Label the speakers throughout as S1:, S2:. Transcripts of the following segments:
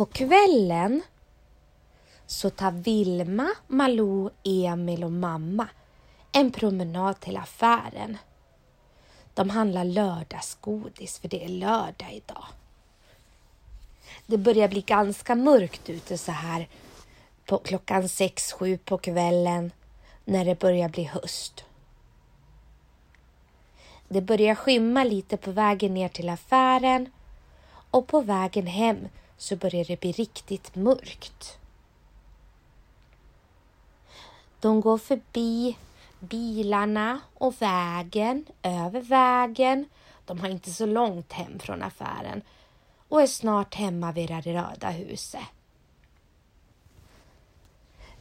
S1: På kvällen så tar Vilma, Malou, Emil och mamma en promenad till affären. De handlar lördagsgodis för det är lördag idag. Det börjar bli ganska mörkt ute så här på klockan sex, sju på kvällen när det börjar bli höst. Det börjar skymma lite på vägen ner till affären och på vägen hem så börjar det bli riktigt mörkt. De går förbi bilarna och vägen, över vägen. De har inte så långt hem från affären och är snart hemma vid det röda huset.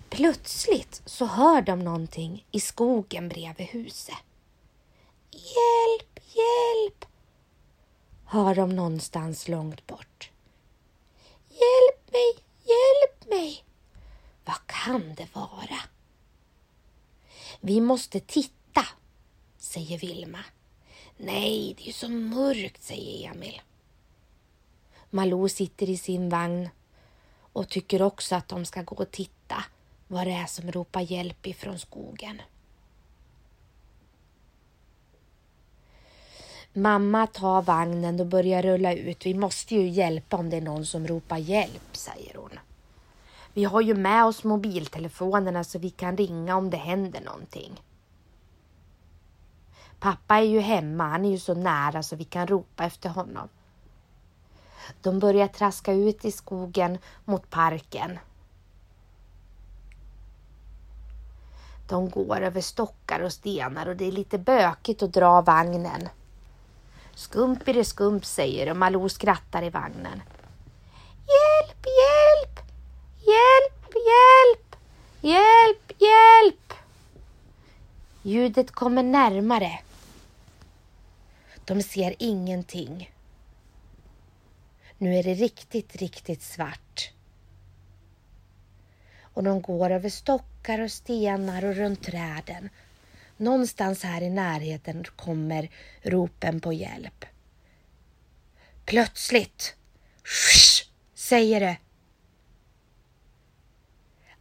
S1: Plötsligt så hör de någonting i skogen bredvid huset. Hjälp, hjälp! Hör de någonstans långt bort. Hjälp mig, hjälp mig! Vad kan det vara? Vi måste titta, säger Vilma. Nej, det är ju så mörkt, säger Emil. Malou sitter i sin vagn och tycker också att de ska gå och titta vad det är som ropar hjälp ifrån skogen. Mamma tar vagnen och börjar rulla ut. Vi måste ju hjälpa om det är någon som ropar hjälp, säger hon. Vi har ju med oss mobiltelefonerna så vi kan ringa om det händer någonting. Pappa är ju hemma, han är ju så nära så vi kan ropa efter honom. De börjar traska ut i skogen mot parken. De går över stockar och stenar och det är lite bökigt att dra vagnen. Skumpire skump säger och Malou skrattar i vagnen. Hjälp, hjälp, hjälp, hjälp, hjälp, hjälp. Ljudet kommer närmare. De ser ingenting. Nu är det riktigt, riktigt svart. Och de går över stockar och stenar och runt träden. Någonstans här i närheten kommer ropen på hjälp. Plötsligt säger det.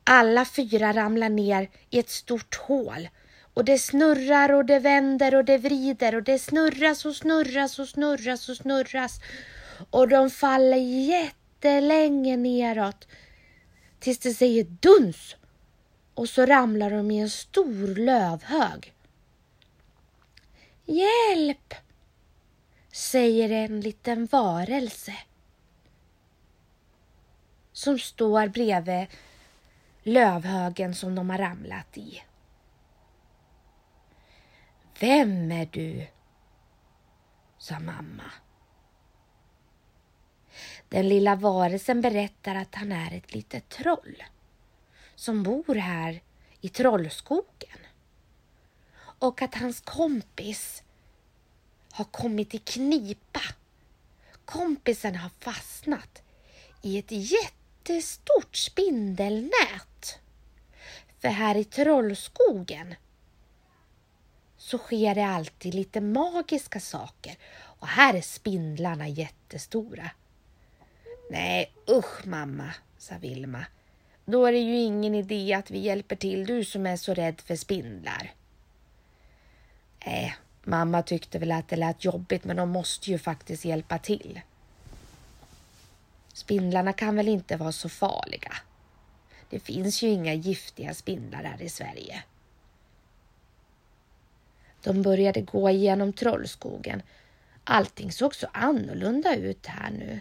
S1: Alla fyra ramlar ner i ett stort hål och det snurrar och det vänder och det vrider och det snurras och snurras och snurras och snurras och de faller jättelänge neråt tills det säger duns och så ramlar de i en stor lövhög. Hjälp! säger en liten varelse som står bredvid lövhögen som de har ramlat i. Vem är du? sa mamma. Den lilla varelsen berättar att han är ett litet troll som bor här i Trollskogen och att hans kompis har kommit i knipa. Kompisen har fastnat i ett jättestort spindelnät. För här i Trollskogen så sker det alltid lite magiska saker och här är spindlarna jättestora. Nej, usch mamma, sa Vilma. Då är det ju ingen idé att vi hjälper till, du som är så rädd för spindlar. Nej, äh, mamma tyckte väl att det lät jobbigt, men de måste ju faktiskt hjälpa till. Spindlarna kan väl inte vara så farliga? Det finns ju inga giftiga spindlar här i Sverige. De började gå igenom Trollskogen. Allting såg så annorlunda ut här nu.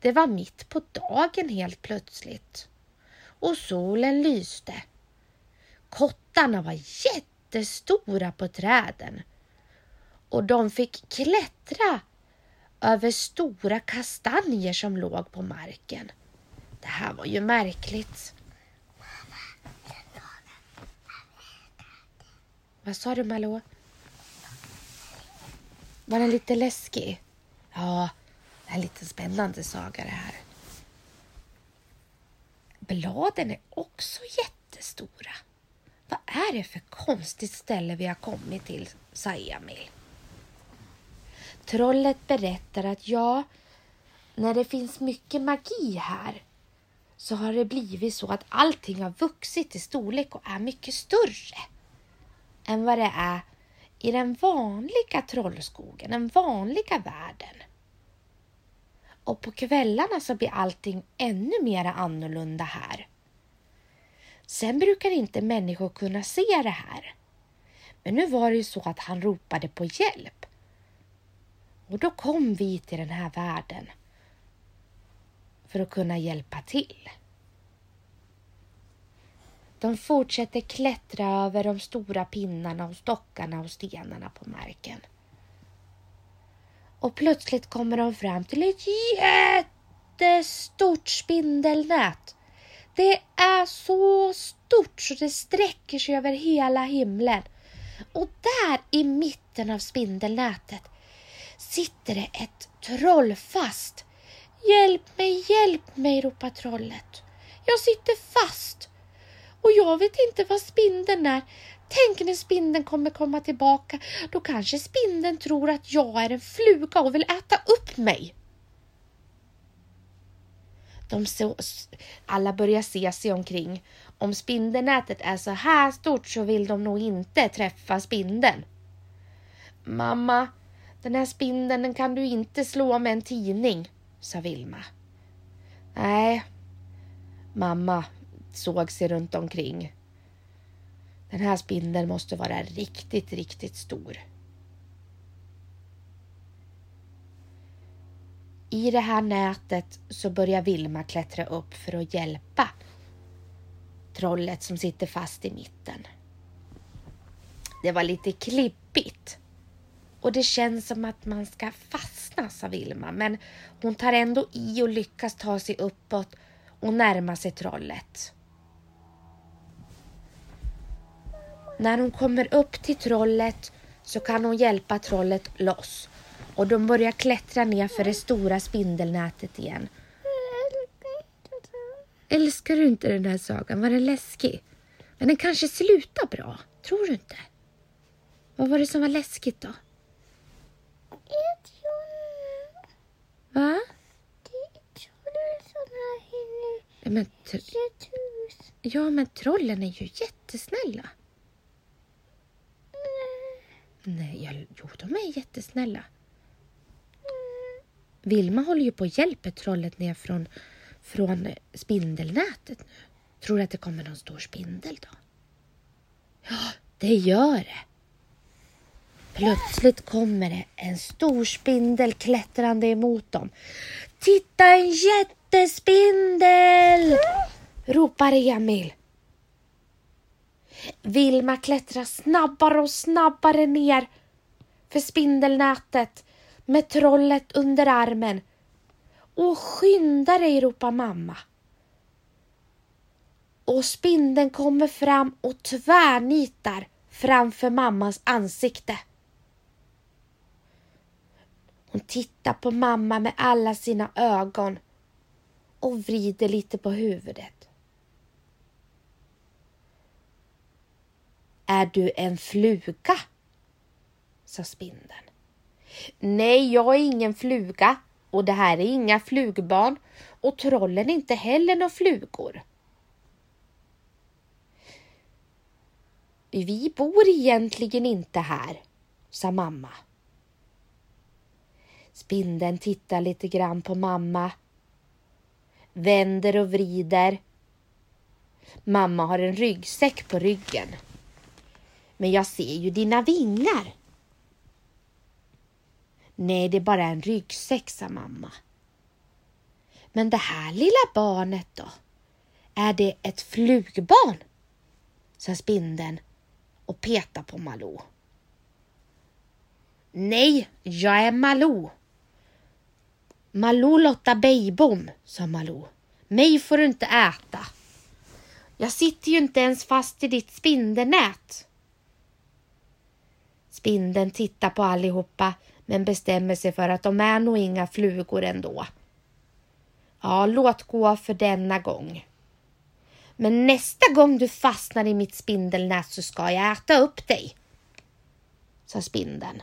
S1: Det var mitt på dagen helt plötsligt och solen lyste. Kottarna var jättestora på träden och de fick klättra över stora kastanjer som låg på marken. Det här var ju märkligt. Vad sa du Malou? Var den lite läskig? Ja, det är en lite spännande saga det här. Bladen är också jättestora. Vad är det för konstigt ställe vi har kommit till, sa Emil. Trollet berättar att ja, när det finns mycket magi här så har det blivit så att allting har vuxit i storlek och är mycket större än vad det är i den vanliga trollskogen, den vanliga världen. Och på kvällarna så blir allting ännu mer annorlunda här. Sen brukar inte människor kunna se det här. Men nu var det ju så att han ropade på hjälp. Och då kom vi till den här världen för att kunna hjälpa till. De fortsätter klättra över de stora pinnarna och stockarna och stenarna på marken. Och plötsligt kommer de fram till ett jättestort spindelnät. Det är så stort så det sträcker sig över hela himlen. Och där i mitten av spindelnätet sitter det ett troll fast. Hjälp mig, hjälp mig, ropar trollet. Jag sitter fast och jag vet inte vad spindeln är. Tänk när spindeln kommer komma tillbaka. Då kanske spindeln tror att jag är en fluga och vill äta upp mig. De så, alla börjar se sig omkring. Om spindelnätet är så här stort så vill de nog inte träffa spindeln. Mamma, den här spindeln den kan du inte slå med en tidning, sa Vilma. Nej, mamma såg sig runt omkring. Den här spindeln måste vara riktigt, riktigt stor. I det här nätet så börjar Vilma klättra upp för att hjälpa trollet som sitter fast i mitten. Det var lite klippigt och det känns som att man ska fastna, sa Vilma, men hon tar ändå i och lyckas ta sig uppåt och närma sig trollet. När hon kommer upp till trollet så kan hon hjälpa trollet loss och de börjar klättra ner för det stora spindelnätet igen. Älskar du inte den här sagan? Var den läskig? Men den kanske slutar bra, tror du inte? Vad var det som var läskigt då? Va? Men ja, men trollen är ju jättesnälla. Nej, jag, jo, de är jättesnälla. Vilma håller ju på att hjälpa trollet ner från, från spindelnätet nu. Tror du att det kommer någon stor spindel då? Ja, det gör det. Plötsligt kommer det en stor spindel klättrande emot dem. Titta en jättespindel! ropar Emil. Vilma klättrar snabbare och snabbare ner för spindelnätet med trollet under armen. Och skynda dig, ropar mamma. Och spindeln kommer fram och tvärnitar framför mammas ansikte. Hon tittar på mamma med alla sina ögon och vrider lite på huvudet. Är du en fluga? sa spindeln. Nej, jag är ingen fluga och det här är inga flugbarn och trollen är inte heller några flugor. Vi bor egentligen inte här, sa mamma. Spindeln tittar lite grann på mamma, vänder och vrider. Mamma har en ryggsäck på ryggen. Men jag ser ju dina vingar. Nej, det är bara en ryggsäck, sa mamma. Men det här lilla barnet då? Är det ett flugbarn? sa spindeln och petade på Malou. Nej, jag är Malou. Malou Lotta Beijbom, sa Malou. Mig får du inte äta. Jag sitter ju inte ens fast i ditt spindelnät. Spindeln tittar på allihopa men bestämmer sig för att de är nog inga flugor ändå. Ja, låt gå för denna gång. Men nästa gång du fastnar i mitt spindelnät så ska jag äta upp dig, sa spindeln.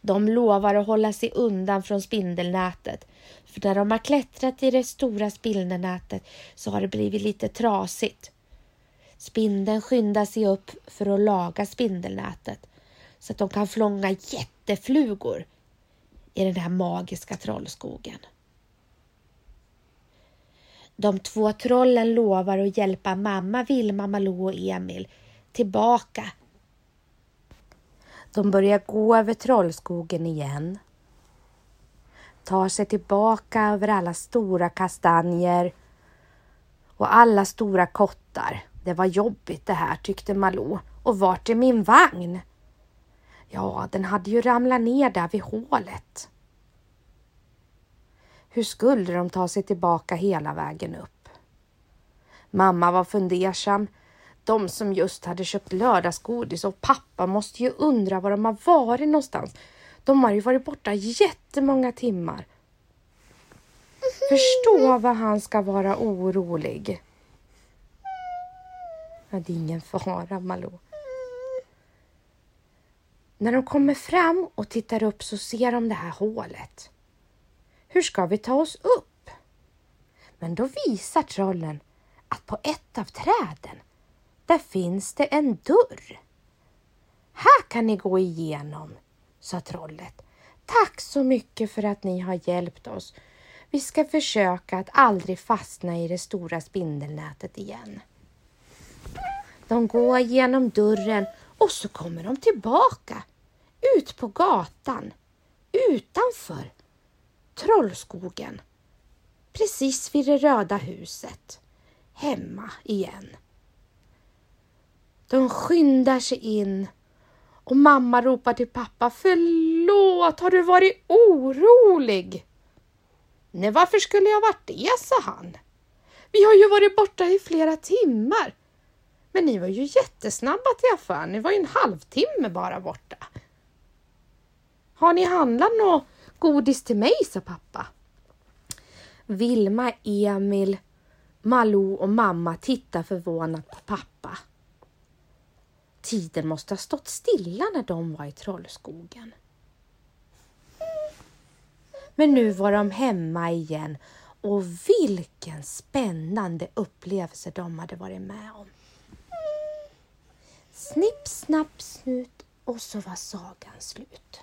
S1: De lovar att hålla sig undan från spindelnätet. För när de har klättrat i det stora spindelnätet så har det blivit lite trasigt. Spindeln skyndar sig upp för att laga spindelnätet så att de kan flånga jätteflugor i den här magiska trollskogen. De två trollen lovar att hjälpa mamma, Vilma, Malou och Emil tillbaka. De börjar gå över trollskogen igen. Tar sig tillbaka över alla stora kastanjer och alla stora kottar. Det var jobbigt det här tyckte Malou. Och vart är min vagn? Ja, den hade ju ramlat ner där vid hålet. Hur skulle de ta sig tillbaka hela vägen upp? Mamma var fundersam. De som just hade köpt lördagsgodis och pappa måste ju undra var de har varit någonstans. De har ju varit borta jättemånga timmar. Förstå vad han ska vara orolig. Ja, det är ingen fara, Malou. När de kommer fram och tittar upp så ser de det här hålet. Hur ska vi ta oss upp? Men då visar trollen att på ett av träden, där finns det en dörr. Här kan ni gå igenom, sa trollet. Tack så mycket för att ni har hjälpt oss. Vi ska försöka att aldrig fastna i det stora spindelnätet igen. De går genom dörren och så kommer de tillbaka ut på gatan utanför Trollskogen. Precis vid det röda huset. Hemma igen. De skyndar sig in och mamma ropar till pappa. Förlåt, har du varit orolig? Nej, varför skulle jag varit det, sa han. Vi har ju varit borta i flera timmar. Men ni var ju jättesnabba till affären. Ni var ju en halvtimme bara borta. Har ni handlat något godis till mig, sa pappa. Vilma, Emil, Malou och mamma tittar förvånat på pappa. Tiden måste ha stått stilla när de var i Trollskogen. Men nu var de hemma igen och vilken spännande upplevelse de hade varit med om. Snipp, snapp, snut och så var sagan slut.